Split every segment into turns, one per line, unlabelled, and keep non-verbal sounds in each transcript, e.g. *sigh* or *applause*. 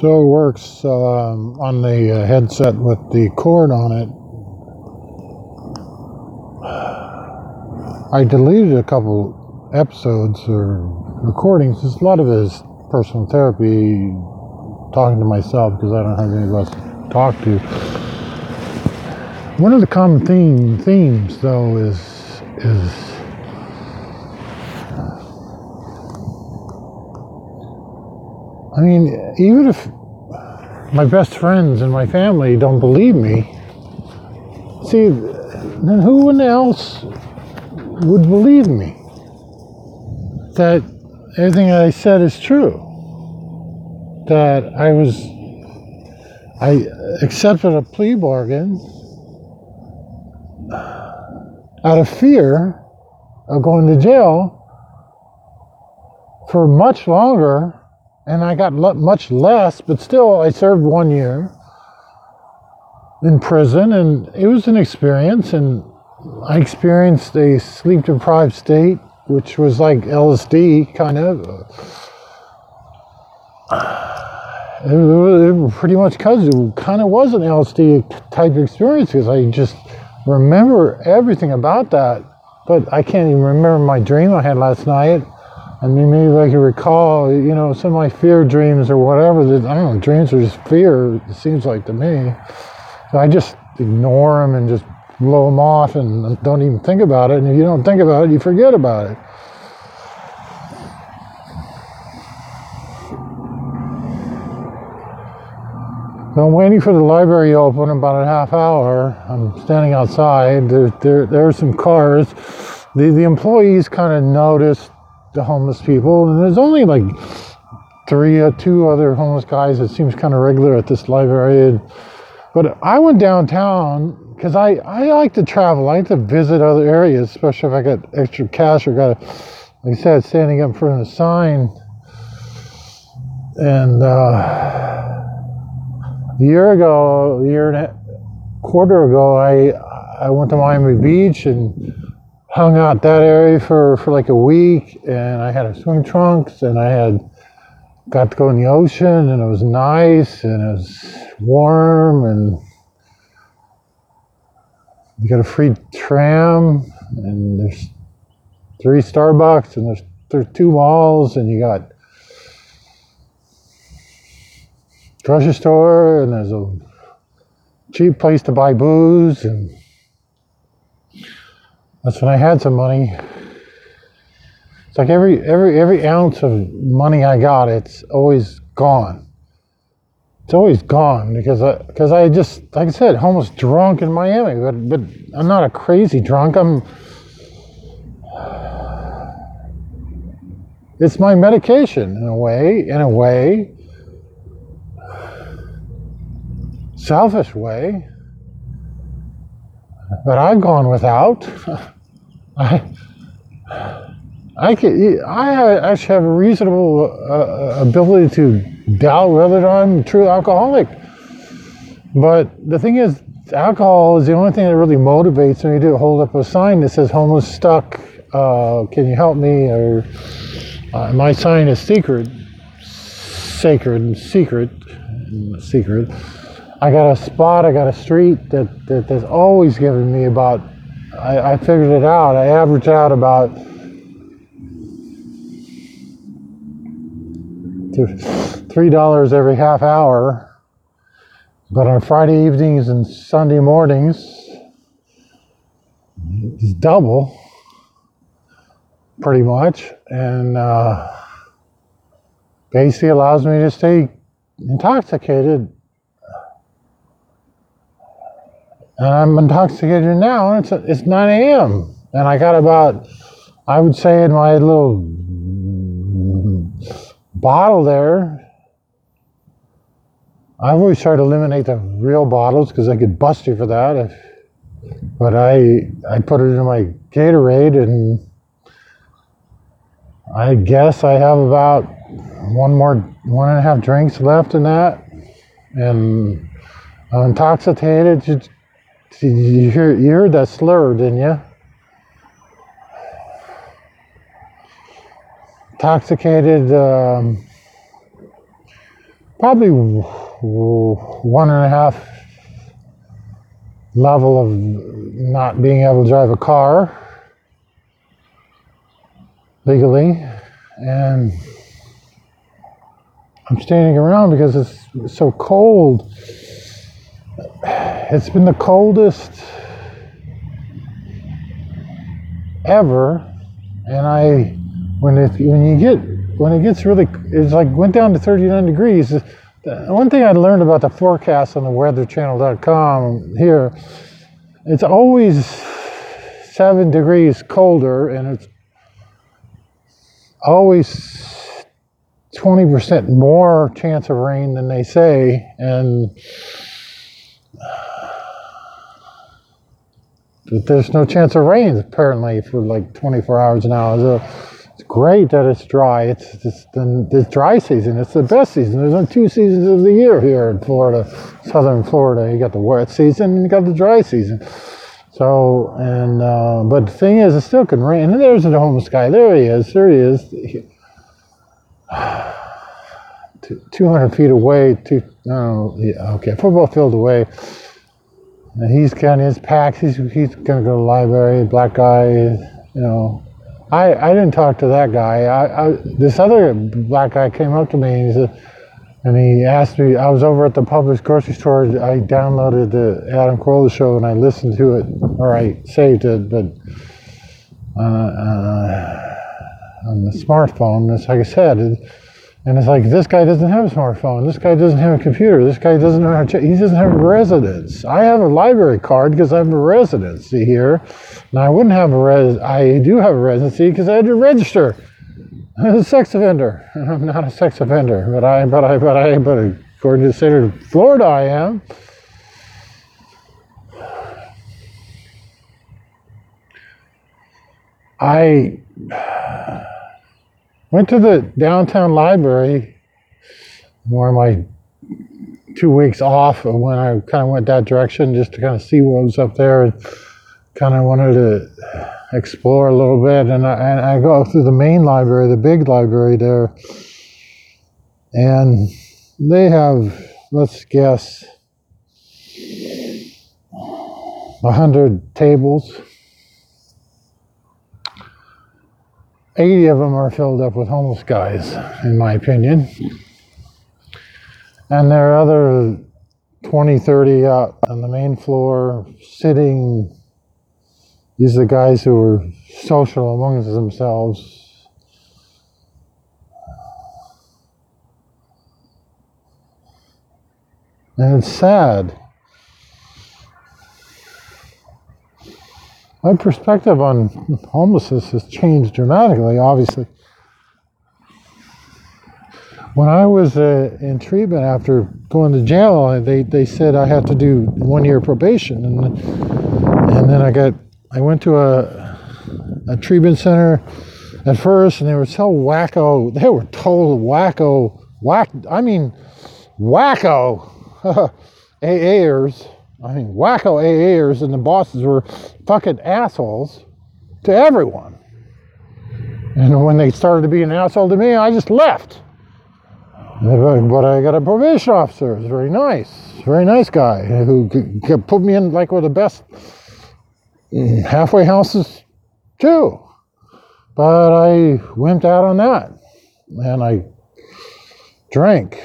So works um, on the uh, headset with the cord on it. I deleted a couple episodes or recordings. Just a lot of it is personal therapy, talking to myself because I don't have anybody to talk to. One of the common theme, themes, though, is is mean, even if my best friends and my family don't believe me, see, then who else would believe me that everything I said is true? That I was, I accepted a plea bargain out of fear of going to jail for much longer and I got much less, but still I served one year in prison, and it was an experience. And I experienced a sleep deprived state, which was like LSD kind of. It, it pretty much because it kind of was an LSD type experience because I just remember everything about that, but I can't even remember my dream I had last night. I mean, maybe I can recall, you know, some of my fear dreams or whatever. That, I don't know, dreams are just fear, it seems like to me. So I just ignore them and just blow them off and don't even think about it. And if you don't think about it, you forget about it. So I'm waiting for the library to open in about a half hour. I'm standing outside. There, there, there are some cars. The, the employees kind of noticed the homeless people, and there's only like three or two other homeless guys. It seems kind of regular at this library. But I went downtown because I, I like to travel. I like to visit other areas, especially if I got extra cash or got, a, like I said, standing up in front of the sign. And uh, a year ago, a year and a quarter ago, I I went to Miami Beach and hung out that area for, for like a week and I had a swim trunks and I had got to go in the ocean and it was nice and it was warm and you got a free tram and there's three Starbucks and there's there's two malls and you got grocery store and there's a cheap place to buy booze and that's when I had some money. It's like every every every ounce of money I got, it's always gone. It's always gone because I because I just like I said, almost drunk in Miami, but but I'm not a crazy drunk. I'm. It's my medication in a way, in a way, selfish way but I've gone without. I, I I actually have a reasonable uh, uh, ability to doubt whether I'm a true alcoholic. But the thing is, alcohol is the only thing that really motivates me to hold up a sign that says homeless stuck. Uh, can you help me? Or uh, my sign is secret, sacred, secret, secret. I got a spot, I got a street that, that that's always given me about, I, I figured it out. I average out about three dollars every half hour. But on Friday evenings and Sunday mornings, it's double, pretty much, and uh, basically allows me to stay intoxicated and I'm intoxicated now, and it's it's 9 a.m. and I got about, I would say, in my little bottle there. I've always tried to eliminate the real bottles because I could bust you for that. If, but I I put it in my Gatorade, and I guess I have about one more one and a half drinks left in that, and I'm intoxicated. You heard, you heard that slur, didn't you? Intoxicated um, probably one and a half level of not being able to drive a car legally and I'm standing around because it's so cold. It's been the coldest ever, and I when it when you get when it gets really it's like went down to 39 degrees. One thing I learned about the forecast on the weatherchannel.com here, it's always seven degrees colder, and it's always 20% more chance of rain than they say, and there's no chance of rain apparently for like 24 hours now. So it's great that it's dry. It's, just the, dry season. It's the best season. There's only two seasons of the year here in Florida, southern Florida. You got the wet season and you got the dry season. So and uh, but the thing is, it still can rain. And there's the homeless guy. There he is. There he is. *sighs* 200 feet away, two, no, yeah, okay, football field away. He's of his packs. He's he's gonna go to the library. Black guy, you know. I I didn't talk to that guy. I, I this other black guy came up to me and he said, and he asked me. I was over at the Publix grocery store. I downloaded the Adam Carolla show and I listened to it, or I saved it, but uh, uh, on the smartphone. It's like I said. It, and it's like this guy doesn't have a smartphone. This guy doesn't have a computer. This guy doesn't know how to. He doesn't have a residence. I have a library card because I have a residency here. Now I wouldn't have a res. I do have a residency because I had to register. *laughs* I'm a sex offender, and *laughs* I'm not a sex offender. But I, but I, but I, but according to the state of Florida, I am. I Went to the downtown library one of my two weeks off when I kind of went that direction just to kind of see what was up there and kind of wanted to explore a little bit. And I, and I go through the main library, the big library there, and they have, let's guess, a hundred tables 80 of them are filled up with homeless guys, in my opinion. And there are other 20, 30 out on the main floor sitting. These are the guys who are social amongst themselves. And it's sad. My perspective on homelessness has changed dramatically, obviously. When I was uh, in treatment after going to jail, they, they said I had to do one year probation. And, and then I got, I went to a, a treatment center at first, and they were so wacko. *laughs* They were total wacko, whack, I mean, wacko *laughs* AAers I mean, wacko AAers and the bosses were fucking assholes to everyone. And when they started to be an asshole to me, I just left. But I got a probation officer. It's very nice, very nice guy who put me in like one of the best mm, halfway houses too. But I went out on that, and I drank,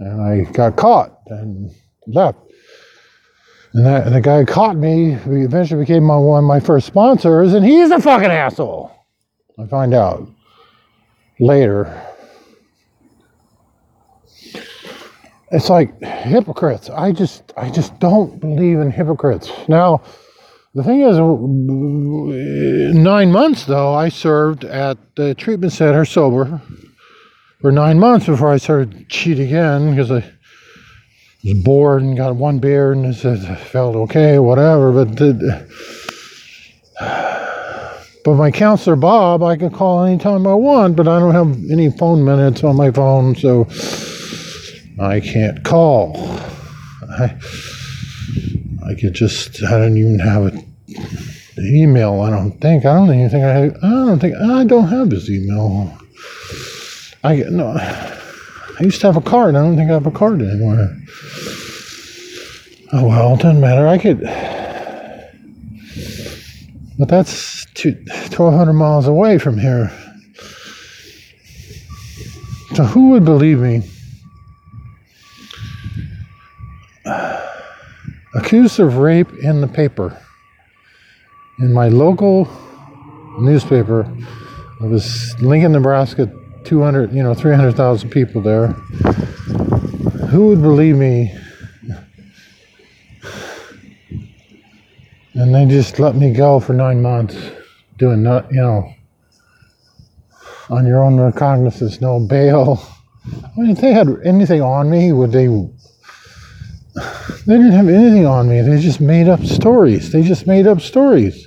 and I got caught and left. And, that, and the guy caught me, he eventually became my, one of my first sponsors, and he's a fucking asshole. I find out later. It's like hypocrites. I just, I just don't believe in hypocrites. Now, the thing is, nine months though, I served at the treatment center sober for nine months before I started cheating again because I was bored and got one beer and said felt okay, whatever. But but my counselor Bob, I can call anytime I want, but I don't have any phone minutes on my phone, so I can't call. I I could just I don't even have an email. I don't think. I don't even think I. Have, I don't think I don't have his email. I get no. I used to have a card. I don't think I have a card anymore. Oh well, it doesn't matter. I could, but that's two, 1,200 miles away from here. So who would believe me? Accused of rape in the paper. In my local newspaper, it was Lincoln, Nebraska, 200, you know, 300,000 people there. Who would believe me? And they just let me go for nine months, doing not, you know, on your own recognizance, no bail. I mean, if they had anything on me, would they? They didn't have anything on me. They just made up stories. They just made up stories.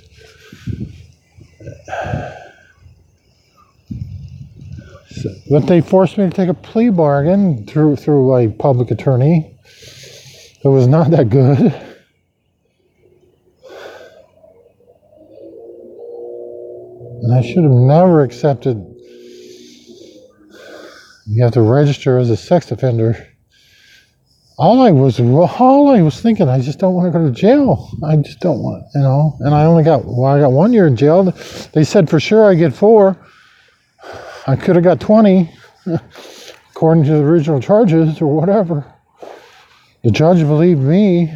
But they forced me to take a plea bargain through through a public attorney. It was not that good. And I should have never accepted. You have to register as a sex offender. All I was, all I was thinking, I just don't want to go to jail. I just don't want, you know. And I only got, well, I got one year in jail. They said for sure I get four. I could have got 20, *laughs* according to the original charges or whatever. The judge believed me.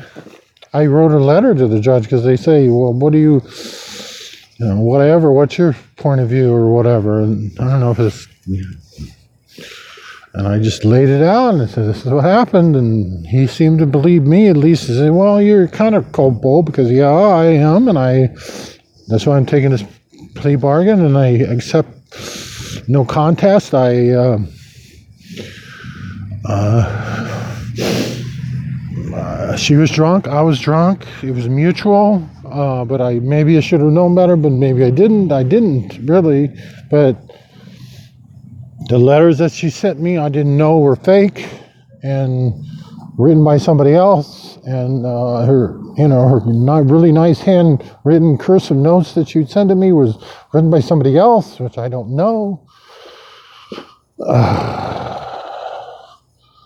I wrote a letter to the judge because they say, well, what do you, you know, whatever, what's your point of view or whatever. And I don't know if it's, and I just laid it out and said, this is what happened. And he seemed to believe me at least. He said, well, you're kind of culpable because, yeah, I am. And I, that's why I'm taking this plea bargain and I accept no contest. I uh, uh, uh, she was drunk. I was drunk. It was mutual. Uh, but I maybe I should have known better, but maybe I didn't. I didn't really. But the letters that she sent me, I didn't know were fake and written by somebody else. And uh, her, you know, her not really nice handwritten cursive notes that she'd send to me was written by somebody else, which I don't know. Uh,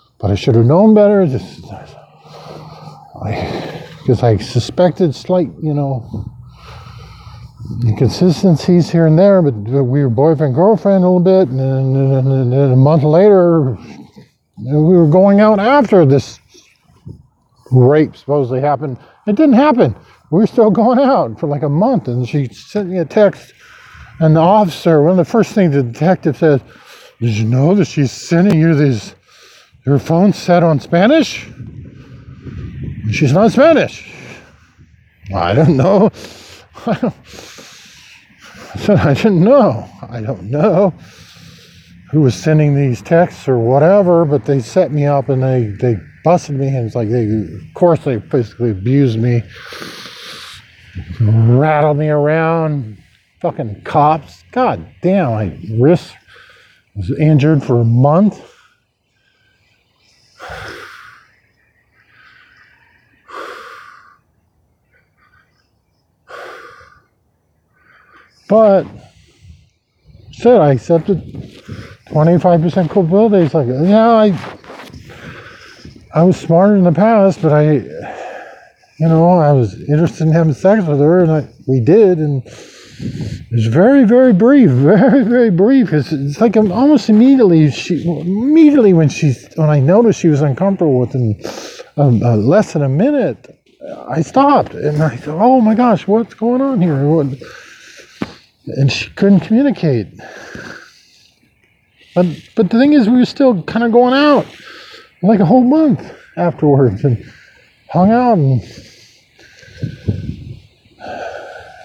*sighs* but I should have known better. Just, I, because I suspected slight, you know, inconsistencies here and there. But we were boyfriend girlfriend a little bit, and then, and then a month later, we were going out after this rape supposedly happened. It didn't happen. We were still going out for like a month, and she sent me a text. And the officer, one of the first things the detective says, did you know that she's sending you these, her phone set on Spanish? She's not Spanish. I don't know. I, *laughs* don't, I said, I didn't know. I don't know who was sending these texts or whatever, but they set me up and they, they busted me. And it's like, they, of course, they basically abused me, rattled me around, fucking cops. God damn, I risked was injured for a month. *sighs* But I accepted 25% culpability. It's like, yeah, I I was smarter in the past, but I, you know, I was interested in having sex with her, and I, we did, and it's very, very brief, *laughs* very, very brief. It's, it's like almost immediately, she immediately when she when I noticed she was uncomfortable within um, uh, less than a minute, I stopped and I thought, oh my gosh, what's going on here? What? And she couldn't communicate. But but the thing is, we were still kind of going out like a whole month afterwards and hung out and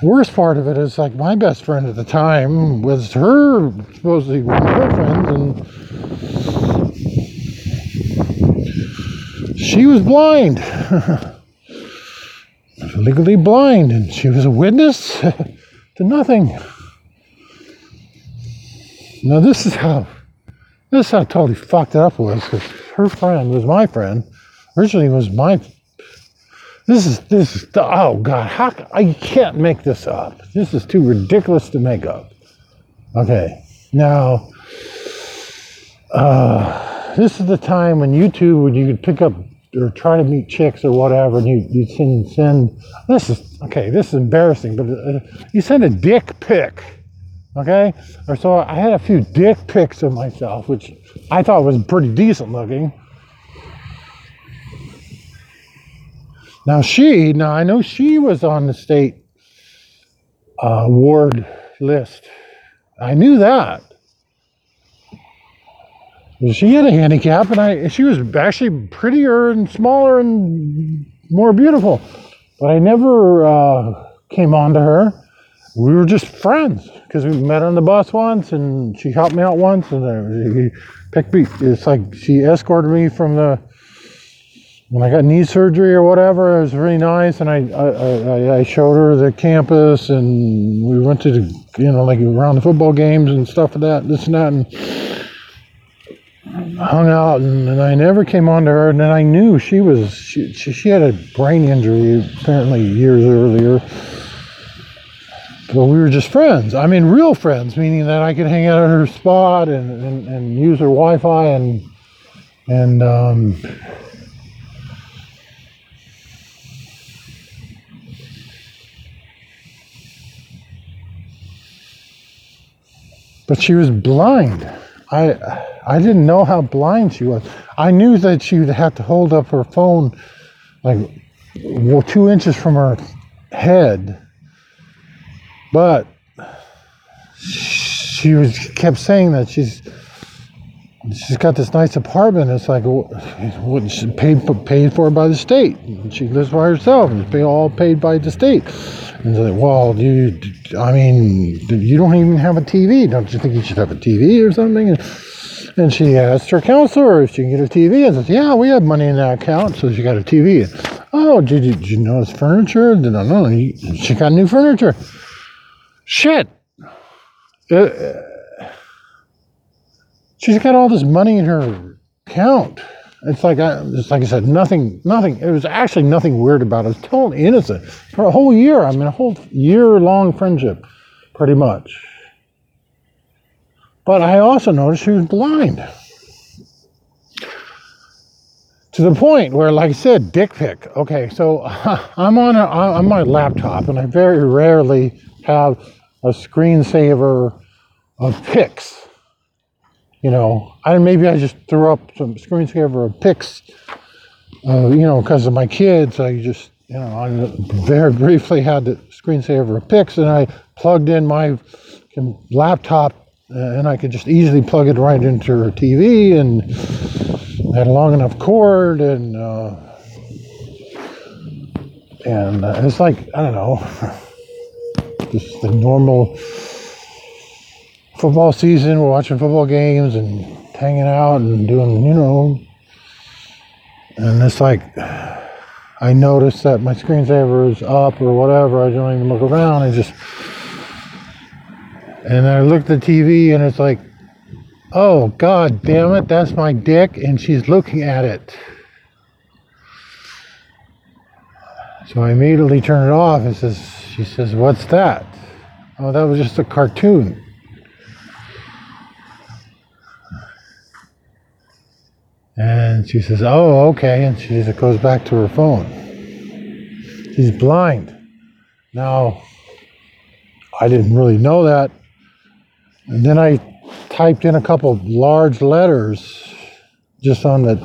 worst part of it is like my best friend at the time was her supposedly one of her friends and she was blind *laughs* legally blind and she was a witness *laughs* to nothing now this is how this is how totally fucked up was because her friend was my friend originally was my this is this is oh god, how I can't make this up. This is too ridiculous to make up. Okay, now, uh, this is the time when YouTube, when you could pick up or try to meet chicks or whatever, and you you send send. This is okay. This is embarrassing, but uh, you send a dick pic, okay? Or so I had a few dick pics of myself, which I thought was pretty decent looking. Now she, now I know she was on the state uh, award list. I knew that. She had a handicap, and I she was actually prettier and smaller and more beautiful. But I never uh, came on to her. We were just friends because we met on the bus once, and she helped me out once, and he picked me. It's like she escorted me from the when I got knee surgery or whatever, it was really nice, and I I, I, I showed her the campus, and we went to the you know like around the football games and stuff like that, this and that, and hung out, and, and I never came on to her, and then I knew she was she, she she had a brain injury apparently years earlier. But we were just friends. I mean, real friends, meaning that I could hang out at her spot and, and, and use her Wi-Fi and and um, but she was blind. I I didn't know how blind she was. I knew that she would have to hold up her phone like well, two inches from her head, but she was kept saying that she's she's got this nice apartment. It's like what she paid paid for by the state. She lives by herself. It's all paid by the state. And like, well, you, I mean, you don't even have a TV. Don't you think you should have a TV or something? And, and she asked her counselor if she can get a TV. And says, yeah, we have money in that account, so she got a TV. And, oh, did you, did you notice furniture? Did I know? She got new furniture. Shit. Uh, she's got all this money in her account. It's like I, it's like I said, nothing, nothing. It was actually nothing weird about it. It was totally innocent for a whole year. I mean, a whole year-long friendship, pretty much. But I also noticed she was blind. To the point where, like I said, dick pic. Okay, so *laughs* I'm on a, on my laptop, and I very rarely have a screensaver of pics you know, I maybe I just threw up some screensaver of pics, uh, you know, because of my kids. I just, you know, I very briefly had the screensaver of pics, and I plugged in my laptop, uh, and I could just easily plug it right into her TV, and had a long enough cord, and uh, and uh, it's like I don't know, *laughs* just the normal football season. We're watching football games and hanging out and doing, you know. And it's like, I notice that my screensaver is up or whatever. I don't even look around. I just, and I look at the TV and it's like, oh, god damn it, that's my dick. And she's looking at it. So I immediately turn it off. And says, she says, what's that? Oh, that was just a cartoon. And she says, Oh, okay. And she goes back to her phone. She's blind. Now, I didn't really know that. And then I typed in a couple large letters just on the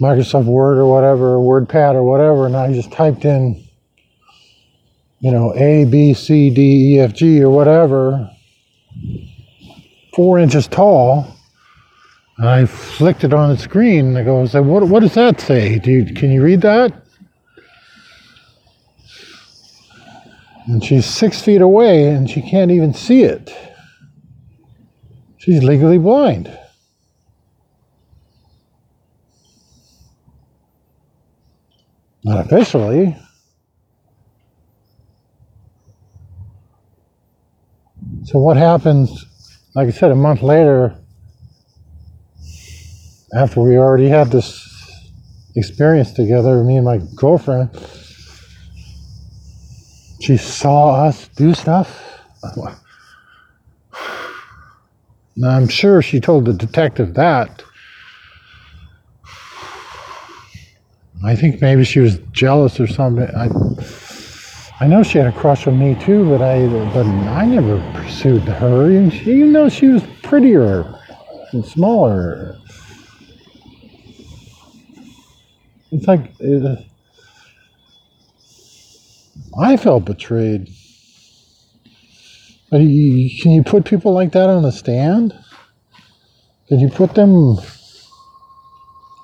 Microsoft Word or whatever, WordPad or whatever, and I just typed in, you know, A, B, C, D, E, F, G or whatever, four inches tall I flicked it on the screen and I go, what, what does that say? Do you, can you read that? And she's six feet away and she can't even see it. She's legally blind. Not officially. So, what happens, like I said, a month later, after we already had this experience together, me and my girlfriend, she saw us do stuff. Now, I'm sure she told the detective that. I think maybe she was jealous or something. I, I know she had a crush on me too, but I, but I never pursued her. And she, you know, she was prettier and smaller. It's like uh, I felt betrayed. But you, can you put people like that on the stand? Can you put them?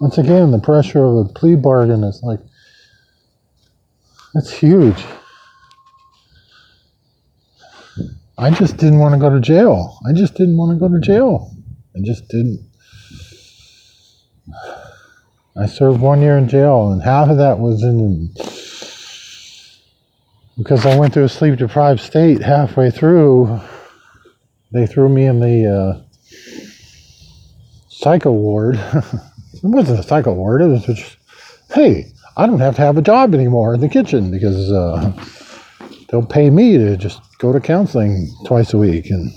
Once again, the pressure of a plea bargain is like that's huge. I just didn't want to go to jail. I just didn't want to go to jail. I just didn't. I served one year in jail, and half of that was in because I went to a sleep deprived state halfway through. They threw me in the uh, psycho ward. *laughs* it wasn't a psycho ward. It was just, hey, I don't have to have a job anymore in the kitchen because uh, they'll pay me to just go to counseling twice a week, and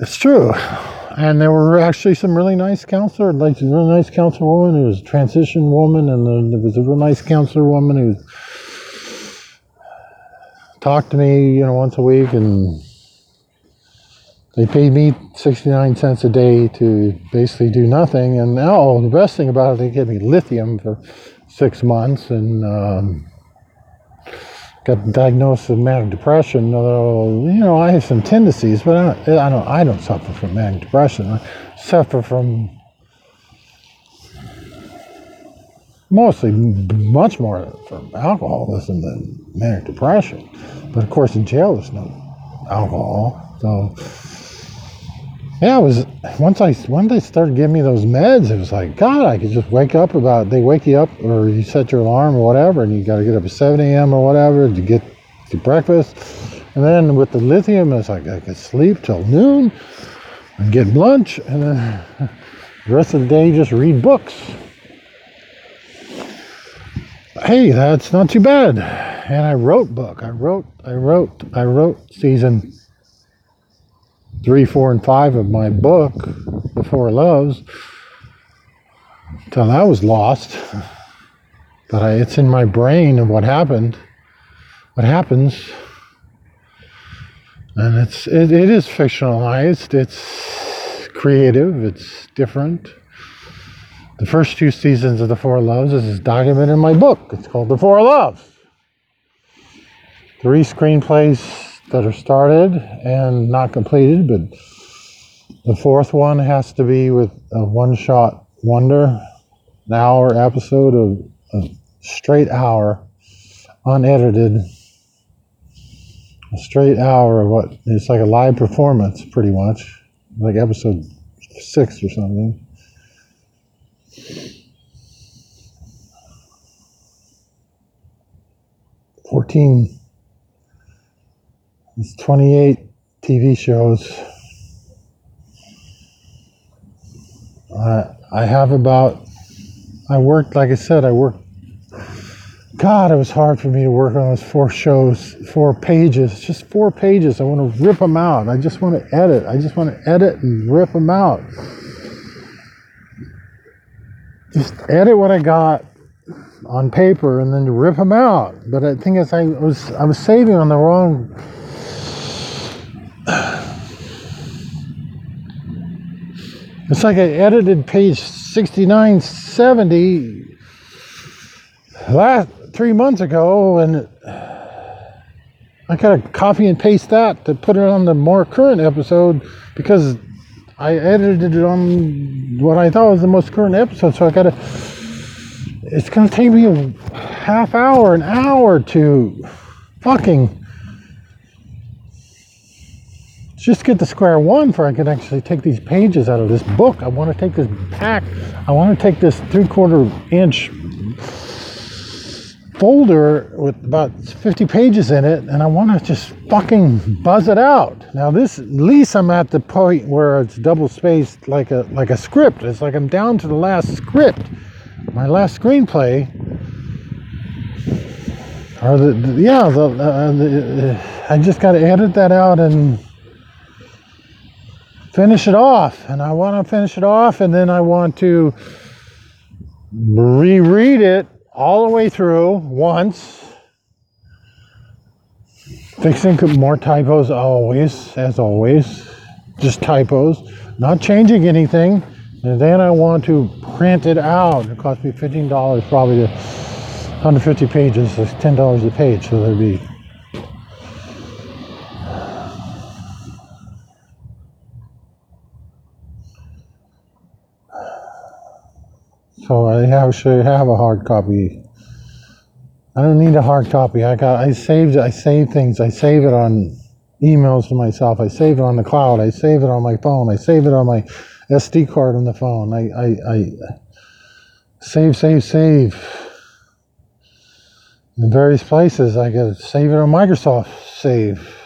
it's true. And there were actually some really nice counselor, like a really nice counselor woman who was a transition woman, and then there was a real nice counselor woman who talked to me, you know, once a week, and they paid me 69 cents a day to basically do nothing. And now the best thing about it, they gave me lithium for six months, and um, got diagnosed with manic depression. Although you know I have some tendencies, but I don't, I don't, I don't suffer from manic depression. I suffer from mostly much more from alcoholism than manic depression. But of course, in jail there's no alcohol, so. Yeah, it was once I once they started giving me those meds, it was like God. I could just wake up about they wake you up or you set your alarm or whatever, and you got to get up at 7 a.m. or whatever to get to breakfast. And then with the lithium, it's like I could sleep till noon and get lunch, and then *laughs* the rest of the day just read books. Hey, that's not too bad. And I wrote book. I wrote. I wrote. I wrote season three, four, and five of my book, The Four Loves, until that was lost. But I, it's in my brain of what happened, what happens, and it's it, it is fictionalized. It's creative. It's different. The first two seasons of The Four Loves is documented in my book. It's called The Four Loves. Three screenplays that are started and not completed, but the fourth one has to be with a one shot wonder, an hour episode of a straight hour, unedited, a straight hour of what it's like a live performance, pretty much, like episode six or something. Fourteen it's 28 TV shows. I, I have about, I worked, like I said, I worked, God, it was hard for me to work on those four shows, four pages, just four pages. I want to rip them out. I just want to edit. I just want to edit and rip them out. Just edit what I got on paper and then rip them out. But I think is, I was I was saving on the wrong It's like I edited page 6970 last three months ago, and I gotta copy and paste that to put it on the more current episode because I edited it on what I thought was the most current episode. So I gotta. It's gonna take me a half hour, an hour to fucking just get to square one before I can actually take these pages out of this book. I want to take this pack, I want to take this three quarter inch folder with about 50 pages in it and I want to just fucking buzz it out. Now this at least I'm at the point where it's double spaced like a like a script. It's like I'm down to the last script. My last screenplay or the, the yeah the, uh, the uh, I just got to edit that out and finish it off. And I want to finish it off, and then I want to reread it all the way through once. Fixing more typos always, as always. Just typos. Not changing anything. And then I want to print it out. It cost me $15 probably to 150 pages. It's $10 a page. So there'd be I actually have a hard copy. I don't need a hard copy. I got I saved I save things. I save it on emails to myself. I save it on the cloud. I save it on my phone. I save it on my SD card on the phone. I, I, I save, save, save. In various places, I to save it on Microsoft Save.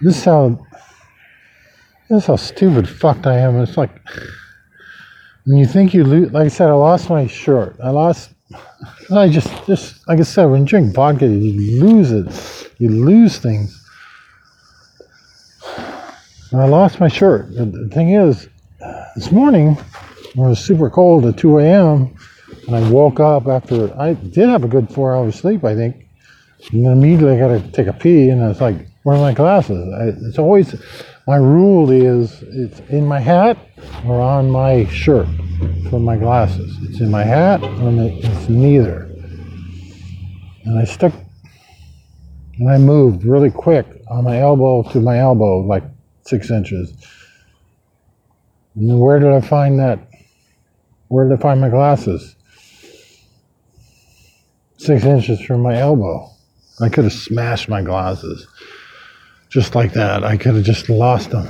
This is how this is how stupid fucked I am. It's like when you think you lose. Like I said, I lost my shirt. I lost. I just just like I said, when you drink vodka, you lose it. You lose things. And I lost my shirt. The, thing is, this morning when it was super cold at 2 a.m. and I woke up after I did have a good four hours sleep, I think. And immediately I got to take a pee, and I was like, where are my glasses? I, it's always my rule is it's in my hat or on my shirt for my glasses. It's in my hat and it's neither. And I stuck and I moved really quick on my elbow to my elbow, like six inches. And where did I find that? Where did I find my glasses? Six inches from my elbow. I could have smashed my glasses just like that. I could have just lost them.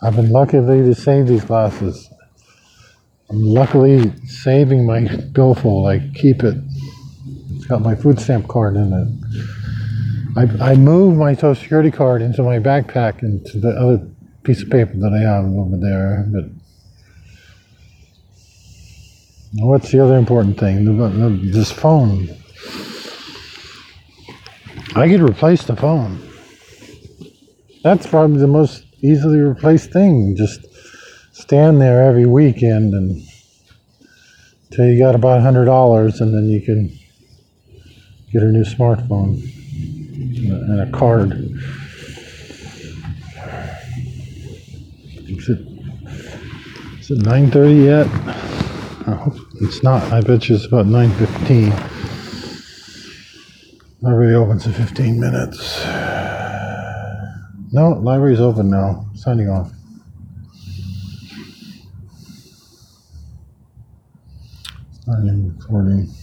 I've been lucky to save these glasses. I'm luckily saving my billfold. I keep it. It's got my food stamp card in it. I, I moved my Social Security card into my backpack into the other piece of paper that I have over there, but What's the other important thing? This phone. I could replace the phone. That's probably the most easily replaced thing. Just stand there every weekend and till you got about hundred dollars, and then you can get a new smartphone and a card. Is it, is it 9:30 yet? I hope it's not. I bet you it's about 9.15. Library opens in 15 minutes. No, library's open now. Signing off. Even recording.